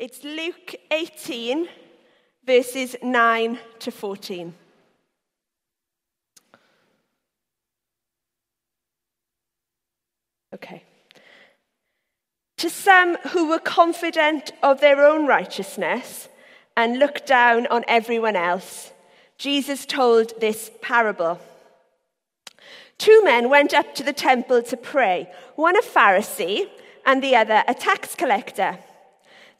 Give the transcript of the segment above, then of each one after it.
It's Luke 18, verses 9 to 14. Okay. To some who were confident of their own righteousness and looked down on everyone else, Jesus told this parable. Two men went up to the temple to pray, one a Pharisee and the other a tax collector.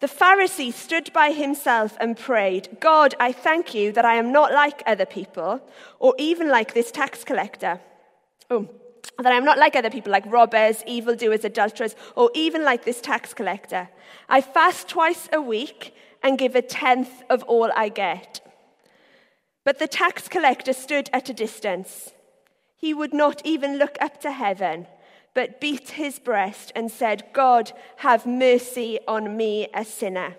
The Pharisee stood by himself and prayed, God, I thank you that I am not like other people, or even like this tax collector. Oh, that I am not like other people, like robbers, evildoers, adulterers, or even like this tax collector. I fast twice a week and give a tenth of all I get. But the tax collector stood at a distance. He would not even look up to heaven, but beat his breast and said, God, have mercy on me, a sinner.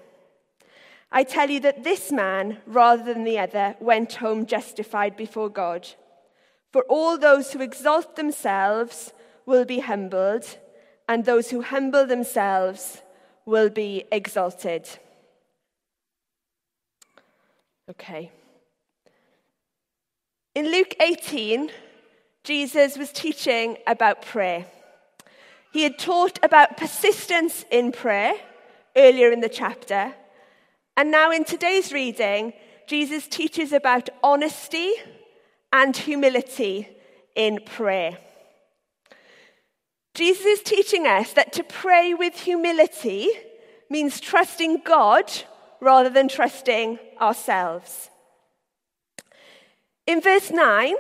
I tell you that this man, rather than the other, went home justified before God. For all those who exalt themselves will be humbled, and those who humble themselves will be exalted. Okay. In Luke 18, Jesus was teaching about prayer. He had taught about persistence in prayer earlier in the chapter. And now in today's reading, Jesus teaches about honesty and humility in prayer. Jesus is teaching us that to pray with humility means trusting God rather than trusting ourselves. In verse 9,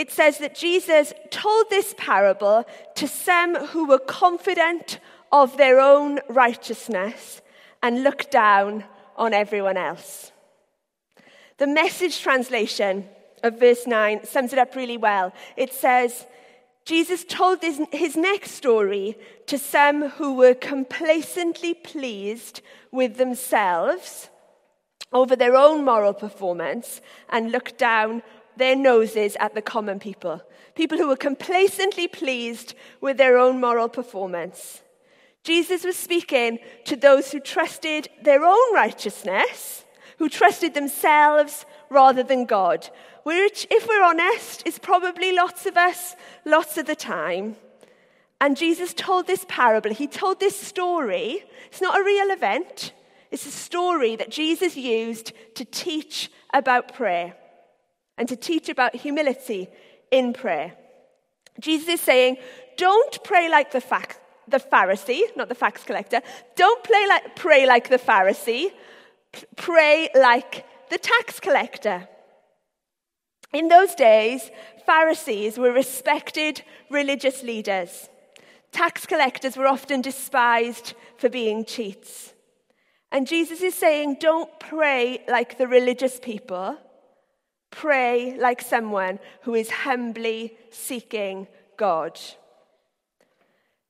it says that Jesus told this parable to some who were confident of their own righteousness and looked down on everyone else. The message translation of verse 9 sums it up really well. It says, Jesus told this, his next story to some who were complacently pleased with themselves over their own moral performance and looked down their noses at the common people. People who were complacently pleased with their own moral performance. Jesus was speaking to those who trusted their own righteousness, who trusted themselves rather than God, which, if we're honest, is probably lots of us, lots of the time. And Jesus told this parable, he told this story. It's not a real event, it's a story that Jesus used to teach about prayer and to teach about humility in prayer. Jesus is saying, don't pray like the, fact, the Pharisee, not the fax collector. Don't like, pray like the Pharisee. Pray like the tax collector. In those days, Pharisees were respected religious leaders. Tax collectors were often despised for being cheats. And Jesus is saying, don't pray like the religious people. Pray like someone who is humbly seeking God.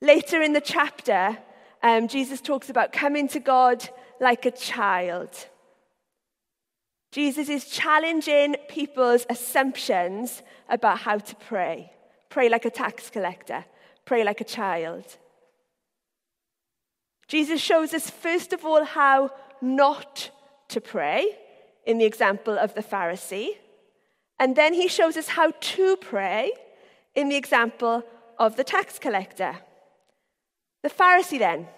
Later in the chapter, um, Jesus talks about coming to God like a child. Jesus is challenging people's assumptions about how to pray. Pray like a tax collector, pray like a child. Jesus shows us, first of all, how not to pray in the example of the Pharisee. And then he shows us how to pray in the example of the tax collector. The Pharisee, then.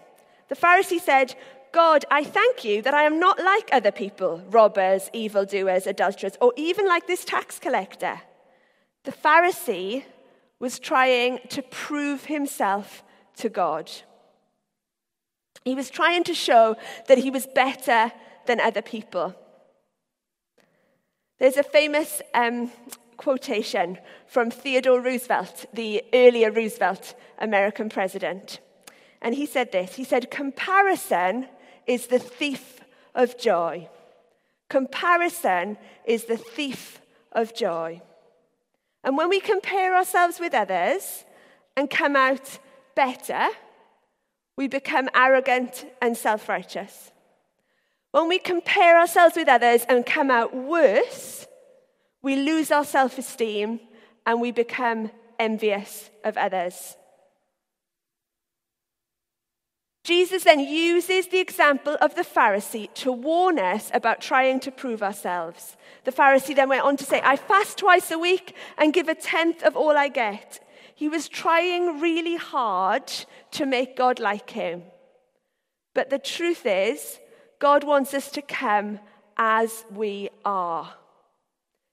The Pharisee said, God, I thank you that I am not like other people, robbers, evildoers, adulterers, or even like this tax collector. The Pharisee was trying to prove himself to God. He was trying to show that he was better than other people. There's a famous um, quotation from Theodore Roosevelt, the earlier Roosevelt American president. And he said this He said, Comparison is the thief of joy. Comparison is the thief of joy. And when we compare ourselves with others and come out better, we become arrogant and self righteous. When we compare ourselves with others and come out worse, we lose our self esteem and we become envious of others. Jesus then uses the example of the Pharisee to warn us about trying to prove ourselves. The Pharisee then went on to say, I fast twice a week and give a tenth of all I get. He was trying really hard to make God like him. But the truth is, God wants us to come as we are,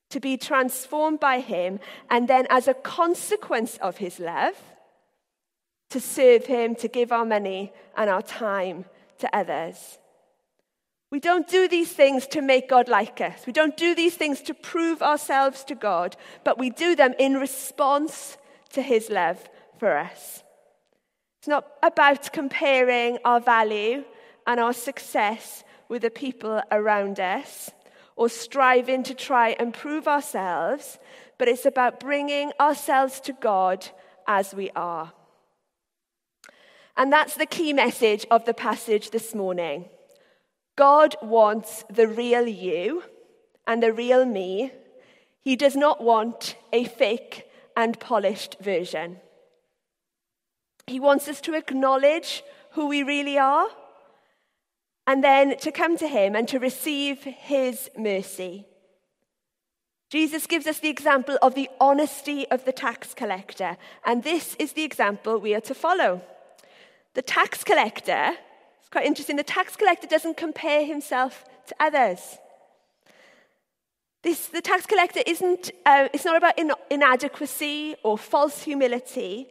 to be transformed by Him, and then as a consequence of His love, to serve Him, to give our money and our time to others. We don't do these things to make God like us. We don't do these things to prove ourselves to God, but we do them in response to His love for us. It's not about comparing our value and our success with the people around us or striving to try and prove ourselves, but it's about bringing ourselves to God as we are. And that's the key message of the passage this morning. God wants the real you and the real me. He does not want a fake and polished version. He wants us to acknowledge who we really are and then to come to him and to receive his mercy. Jesus gives us the example of the honesty of the tax collector, and this is the example we are to follow. The tax collector, it's quite interesting, the tax collector doesn't compare himself to others. This, the tax collector isn't, uh, it's not about in, inadequacy or false humility.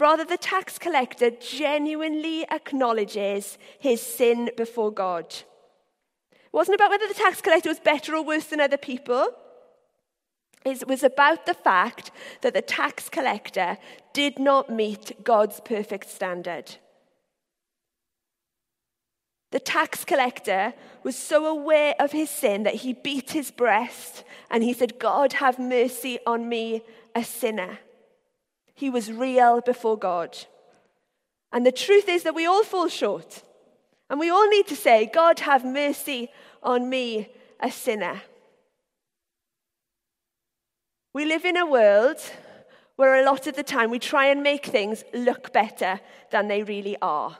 Rather, the tax collector genuinely acknowledges his sin before God. It wasn't about whether the tax collector was better or worse than other people. It was about the fact that the tax collector did not meet God's perfect standard. The tax collector was so aware of his sin that he beat his breast and he said, God, have mercy on me, a sinner. He was real before God. And the truth is that we all fall short. And we all need to say, God, have mercy on me, a sinner. We live in a world where a lot of the time we try and make things look better than they really are.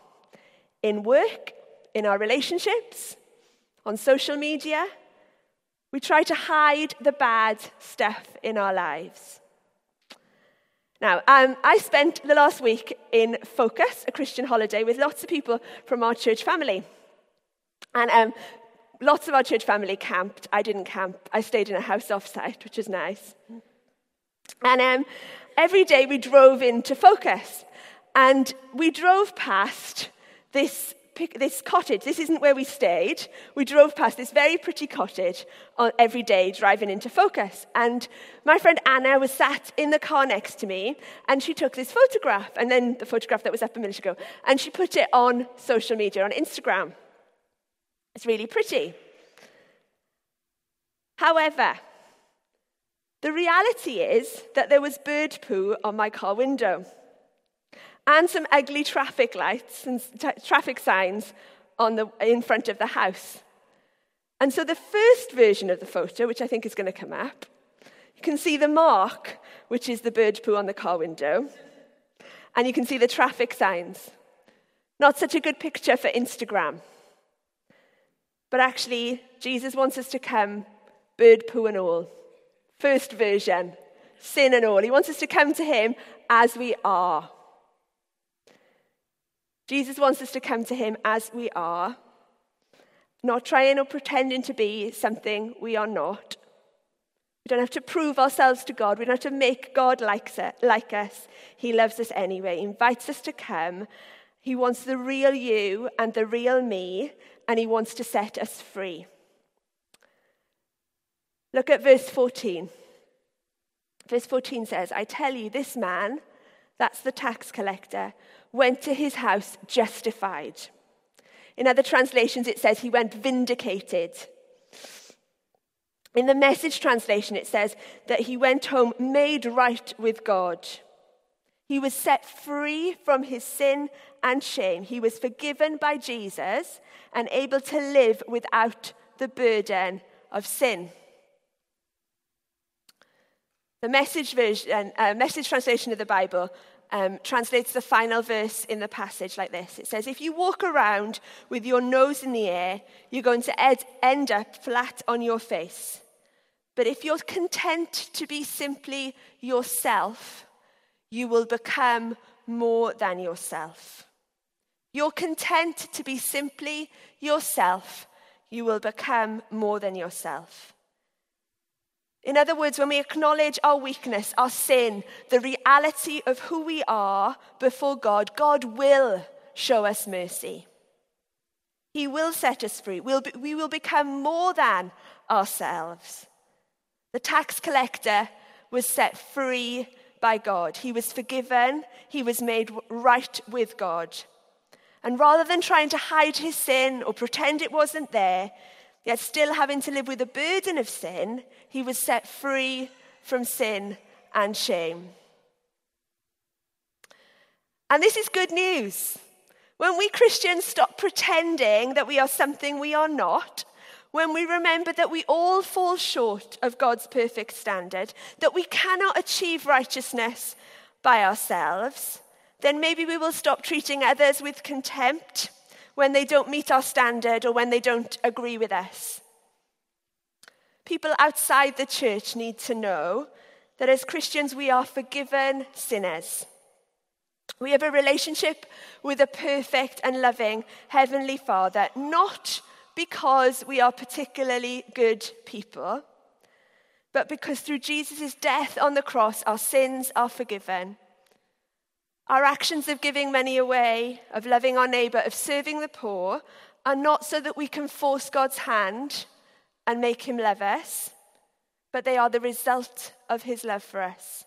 In work, in our relationships, on social media, we try to hide the bad stuff in our lives. Now, um, I spent the last week in Focus, a Christian holiday, with lots of people from our church family. And um, lots of our church family camped. I didn't camp. I stayed in a house offsite, which was nice. And um, every day we drove into Focus. And we drove past this this cottage. This isn't where we stayed. We drove past this very pretty cottage on, every day driving into Focus. And my friend Anna was sat in the car next to me and she took this photograph and then the photograph that was up a minute ago and she put it on social media, on Instagram. It's really pretty. However, the reality is that there was bird poo on my car window and some ugly traffic lights and t- traffic signs on the, in front of the house. And so the first version of the photo, which I think is going to come up, you can see the mark, which is the bird poo on the car window, and you can see the traffic signs. Not such a good picture for Instagram. But actually, Jesus wants us to come bird poo and all. First version, sin and all. He wants us to come to him as we are. Jesus wants us to come to him as we are, not trying or pretending to be something we are not. We don't have to prove ourselves to God. We don't have to make God like, us. He loves us anyway. He invites us to come. He wants the real you and the real me, and he wants to set us free. Look at verse 14. Verse 14 says, I tell you, this man, that's the tax collector, went to his house justified. In other translations, it says he went vindicated. In the message translation, it says that he went home made right with God. He was set free from his sin and shame. He was forgiven by Jesus and able to live without the burden of sin. The message version, uh, message translation of the Bible um, translates the final verse in the passage like this It says, If you walk around with your nose in the air, you're going to ed- end up flat on your face. But if you're content to be simply yourself, you will become more than yourself. You're content to be simply yourself, you will become more than yourself. In other words, when we acknowledge our weakness, our sin, the reality of who we are before God, God will show us mercy. He will set us free. We'll be, we will become more than ourselves. The tax collector was set free by God. He was forgiven. He was made right with God. And rather than trying to hide his sin or pretend it wasn't there, yet still having to live with the burden of sin, he was set free from sin and shame. And this is good news. When we Christians stop pretending that we are something we are not, when we remember that we all fall short of God's perfect standard, that we cannot achieve righteousness by ourselves, then maybe we will stop treating others with contempt when they don't meet our standard or when they don't agree with us. People outside the church need to know that as Christians, we are forgiven sinners. We have a relationship with a perfect and loving Heavenly Father, not because we are particularly good people, but because through Jesus' death on the cross, our sins are forgiven. Our actions of giving money away, of loving our neighbour, of serving the poor, are not so that we can force God's hand and make him love us, but they are the result of his love for us.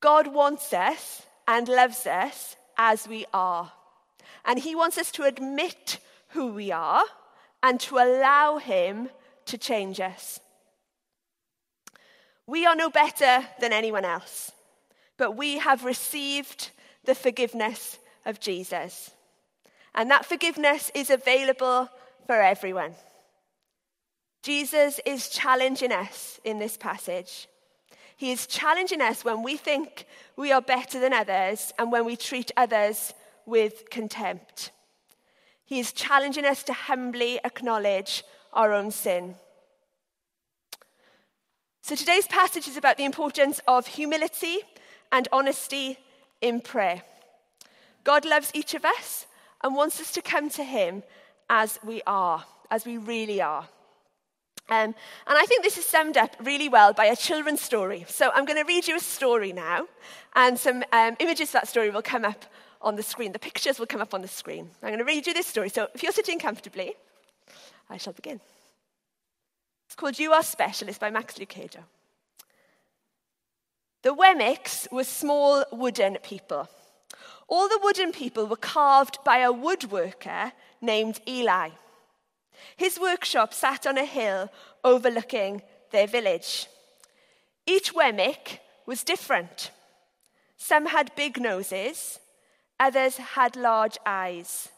God wants us and loves us as we are. And he wants us to admit who we are and to allow him to change us. We are no better than anyone else but we have received the forgiveness of Jesus. And that forgiveness is available for everyone. Jesus is challenging us in this passage. He is challenging us when we think we are better than others and when we treat others with contempt. He is challenging us to humbly acknowledge our own sin. So today's passage is about the importance of humility and honesty in prayer. God loves each of us and wants us to come to Him as we are, as we really are. Um, and I think this is summed up really well by a children's story. So I'm going to read you a story now, and some um, images of that story will come up on the screen. The pictures will come up on the screen. I'm going to read you this story. So if you're sitting comfortably, I shall begin. It's called You Are Special. It's by Max Lucado. The Wemmicks were small wooden people. All the wooden people were carved by a woodworker named Eli. His workshop sat on a hill overlooking their village. Each Wemmick was different. Some had big noses, others had large eyes.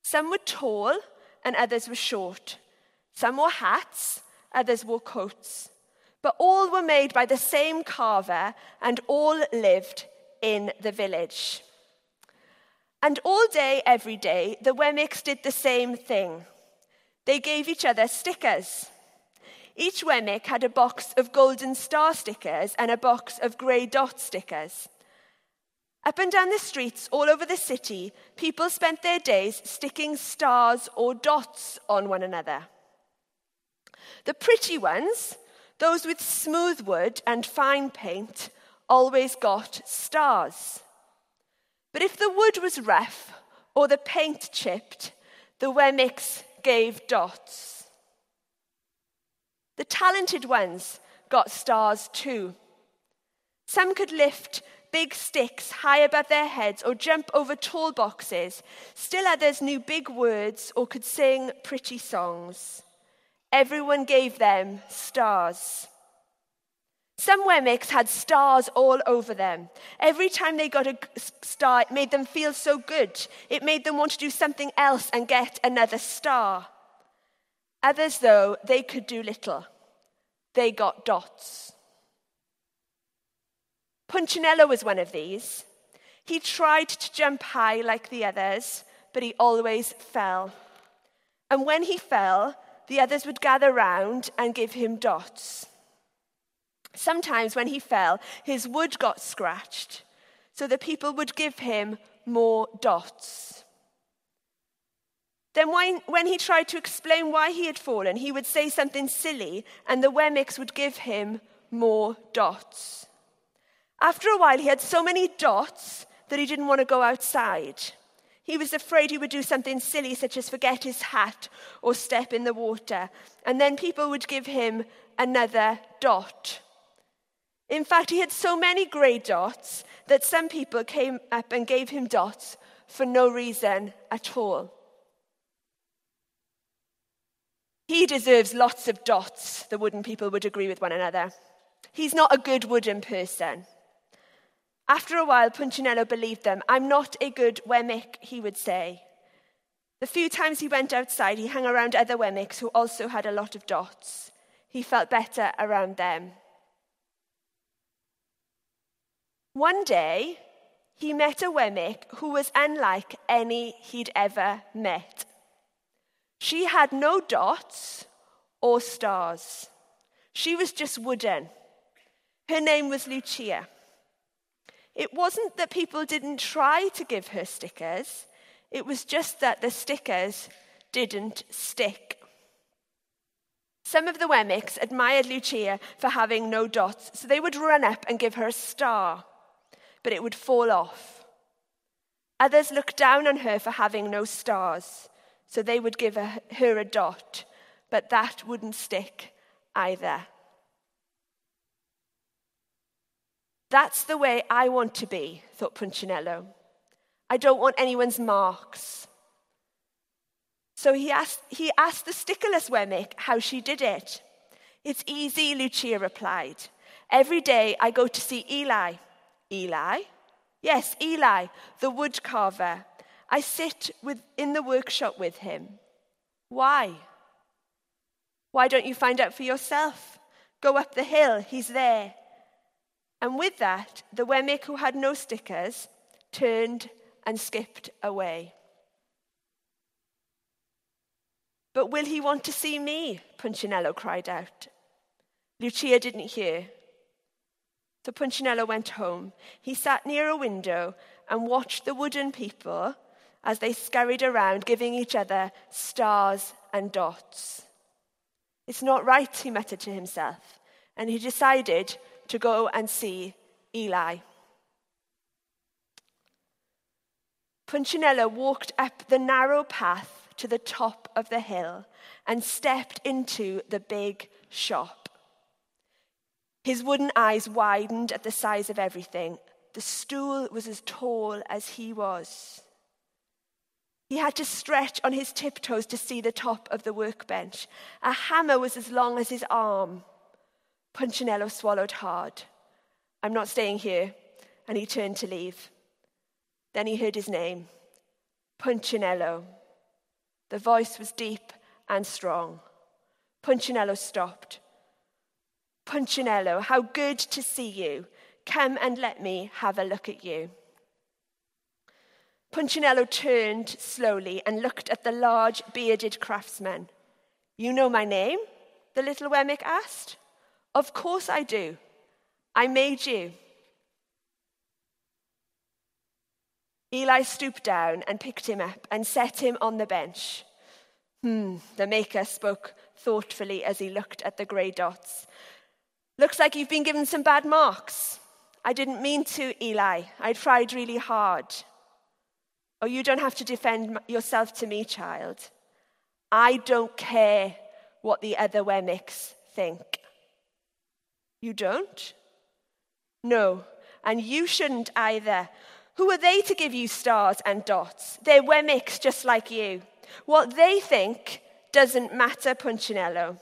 Some were tall and others were short. Some wore hats, others wore coats. But all were made by the same carver, and all lived in the village. And all day, every day, the Wemmicks did the same thing. They gave each other stickers. Each Wemmick had a box of golden star stickers and a box of grey dot stickers. Up and down the streets all over the city, people spent their days sticking stars or dots on one another. The pretty ones those with smooth wood and fine paint always got stars. But if the wood was rough or the paint chipped, the Wemmicks gave dots. The talented ones got stars too. Some could lift big sticks high above their heads or jump over tall boxes. Still others knew big words or could sing pretty songs. Everyone gave them stars. Some Wemmicks had stars all over them. Every time they got a star, it made them feel so good. It made them want to do something else and get another star. Others, though, they could do little. They got dots. Punchinello was one of these. He tried to jump high like the others, but he always fell. And when he fell, the others would gather round and give him dots. Sometimes when he fell, his wood got scratched, so the people would give him more dots. Then, when, he tried to explain why he had fallen, he would say something silly, and the Wemmicks would give him more dots. After a while, he had so many dots that he didn't want to go outside. He was afraid he would do something silly, such as forget his hat or step in the water, and then people would give him another dot. In fact, he had so many grey dots that some people came up and gave him dots for no reason at all. He deserves lots of dots, the wooden people would agree with one another. He's not a good wooden person. After a while, Punchinello believed them. I'm not a good Wemmick, he would say. The few times he went outside, he hung around other Wemmicks who also had a lot of dots. He felt better around them. One day, he met a Wemmick who was unlike any he'd ever met. She had no dots or stars. She was just wooden. Her name was Lucia. It wasn't that people didn't try to give her stickers, it was just that the stickers didn't stick. Some of the Wemmicks admired Lucia for having no dots, so they would run up and give her a star, but it would fall off. Others looked down on her for having no stars, so they would give her a dot, but that wouldn't stick either. That's the way I want to be, thought Punchinello. I don't want anyone's marks. So he asked, he asked the stickerless Wemmick how she did it. It's easy, Lucia replied. Every day I go to see Eli. Eli? Yes, Eli, the wood carver. I sit with, in the workshop with him. Why? Why don't you find out for yourself? Go up the hill, he's there. And with that, the Wemmick who had no stickers turned and skipped away. But will he want to see me? Punchinello cried out. Lucia didn't hear. So Punchinello went home. He sat near a window and watched the wooden people as they scurried around, giving each other stars and dots. It's not right, he muttered to himself, and he decided to go and see Eli. Punchinello walked up the narrow path to the top of the hill and stepped into the big shop. His wooden eyes widened at the size of everything. The stool was as tall as he was. He had to stretch on his tiptoes to see the top of the workbench. A hammer was as long as his arm. Punchinello swallowed hard. I'm not staying here. And he turned to leave. Then he heard his name Punchinello. The voice was deep and strong. Punchinello stopped. Punchinello, how good to see you. Come and let me have a look at you. Punchinello turned slowly and looked at the large bearded craftsman. You know my name? the little Wemmick asked. Of course I do. I made you. Eli stooped down and picked him up and set him on the bench. Hmm, the maker spoke thoughtfully as he looked at the grey dots. Looks like you've been given some bad marks. I didn't mean to, Eli. I tried really hard. Oh, you don't have to defend yourself to me, child. I don't care what the other Wemmicks think. You don't? No, and you shouldn't either. Who are they to give you stars and dots? They're Wemmicks just like you. What they think doesn't matter, Punchinello.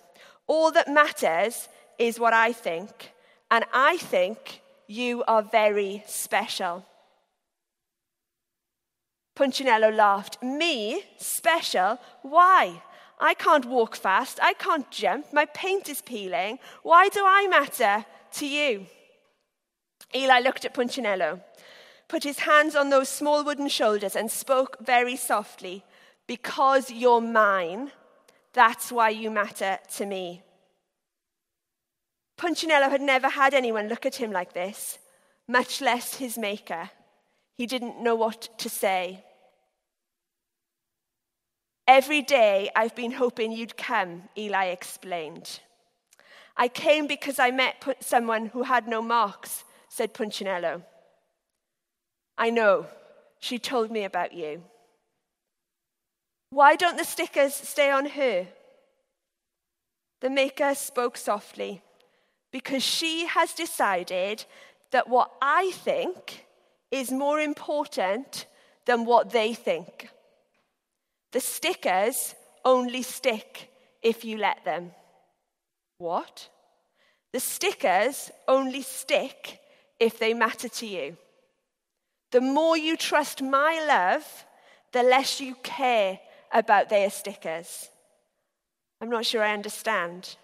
All that matters is what I think, and I think you are very special. Punchinello laughed. Me? Special? Why? I can't walk fast. I can't jump. My paint is peeling. Why do I matter to you? Eli looked at Punchinello, put his hands on those small wooden shoulders, and spoke very softly Because you're mine, that's why you matter to me. Punchinello had never had anyone look at him like this, much less his maker. He didn't know what to say. Every day I've been hoping you'd come, Eli explained. I came because I met someone who had no marks, said Punchinello. I know, she told me about you. Why don't the stickers stay on her? The maker spoke softly because she has decided that what I think is more important than what they think. The stickers only stick if you let them. What? The stickers only stick if they matter to you. The more you trust my love, the less you care about their stickers. I'm not sure I understand.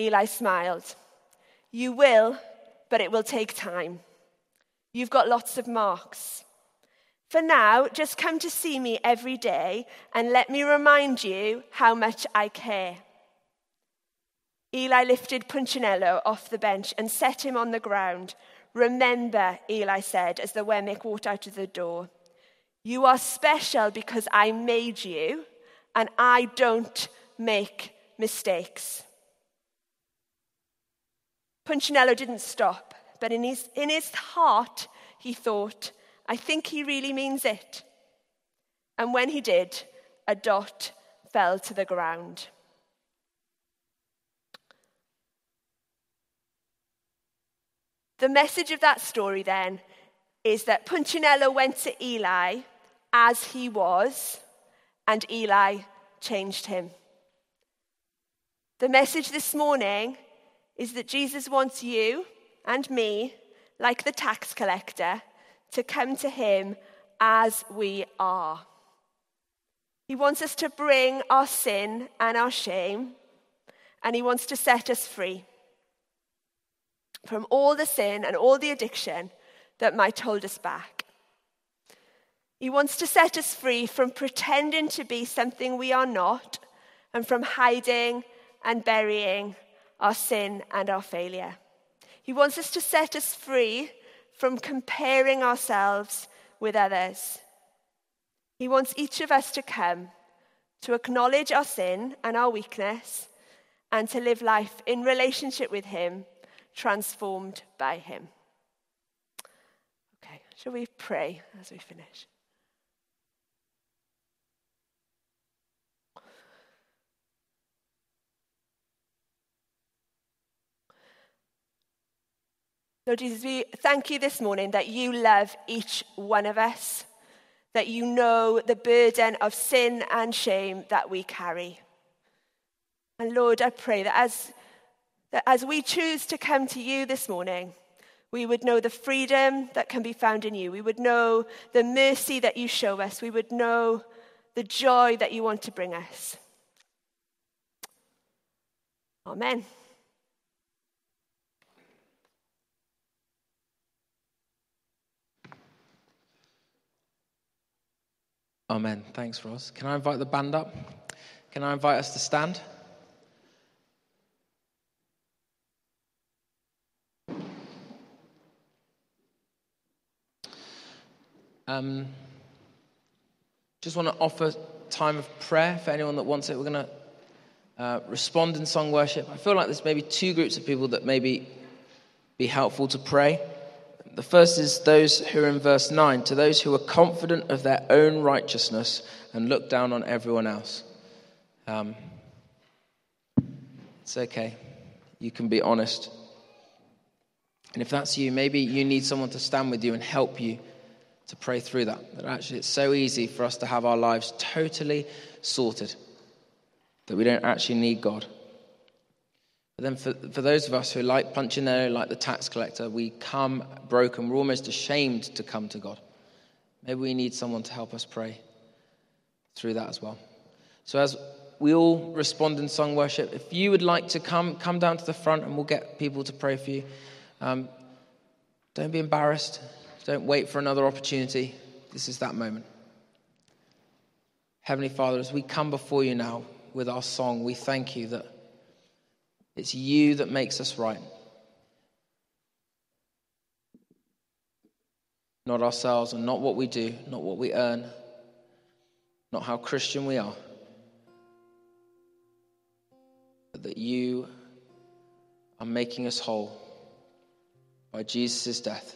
Eli smiled. You will, but it will take time. You've got lots of marks. For now, just come to see me every day and let me remind you how much I care. Eli lifted Punchinello off the bench and set him on the ground. Remember, Eli said as the Wemmick walked out of the door, you are special because I made you and I don't make mistakes. Punchinello didn't stop, but in his, in his heart, he thought, I think he really means it. And when he did, a dot fell to the ground. The message of that story then is that Punchinello went to Eli as he was, and Eli changed him. The message this morning is that Jesus wants you and me, like the tax collector, to come to him as we are. He wants us to bring our sin and our shame, and he wants to set us free from all the sin and all the addiction that might hold us back. He wants to set us free from pretending to be something we are not and from hiding and burying our sin and our failure. He wants us to set us free from comparing ourselves with others. He wants each of us to come to acknowledge our sin and our weakness and to live life in relationship with Him transformed by him. Okay, shall we pray as we finish? Lord Jesus, we thank you this morning that you love each one of us, that you know the burden of sin and shame that we carry. And Lord, I pray that as that as we choose to come to you this morning, we would know the freedom that can be found in you. We would know the mercy that you show us. We would know the joy that you want to bring us. Amen. Amen. Thanks, Ross. Can I invite the band up? Can I invite us to stand? Um, just want to offer time of prayer for anyone that wants it. We're going to uh, respond in song worship. I feel like there's maybe two groups of people that maybe be helpful to pray. The first is those who are in verse 9, to those who are confident of their own righteousness and look down on everyone else. Um, it's okay. You can be honest. And if that's you, maybe you need someone to stand with you and help you to pray through that. That actually it's so easy for us to have our lives totally sorted that we don't actually need God. But then for, for those of us who like Punchinello, like the tax collector, we come broken. We're almost ashamed to come to God. Maybe we need someone to help us pray through that as well. So as we all respond in song worship, if you would like to come, come down to the front and we'll get people to pray for you. Um, Don't be embarrassed. Don't wait for another opportunity. This is that moment. Heavenly Father, as we come before you now with our song, we thank you that it's you that makes us right. Not ourselves and not what we do, not what we earn, not how Christian we are, but that you are making us whole by Jesus' death.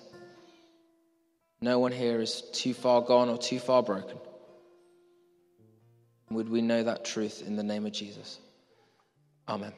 No one here is too far gone or too far broken. Would we know that truth in the name of Jesus? Amen.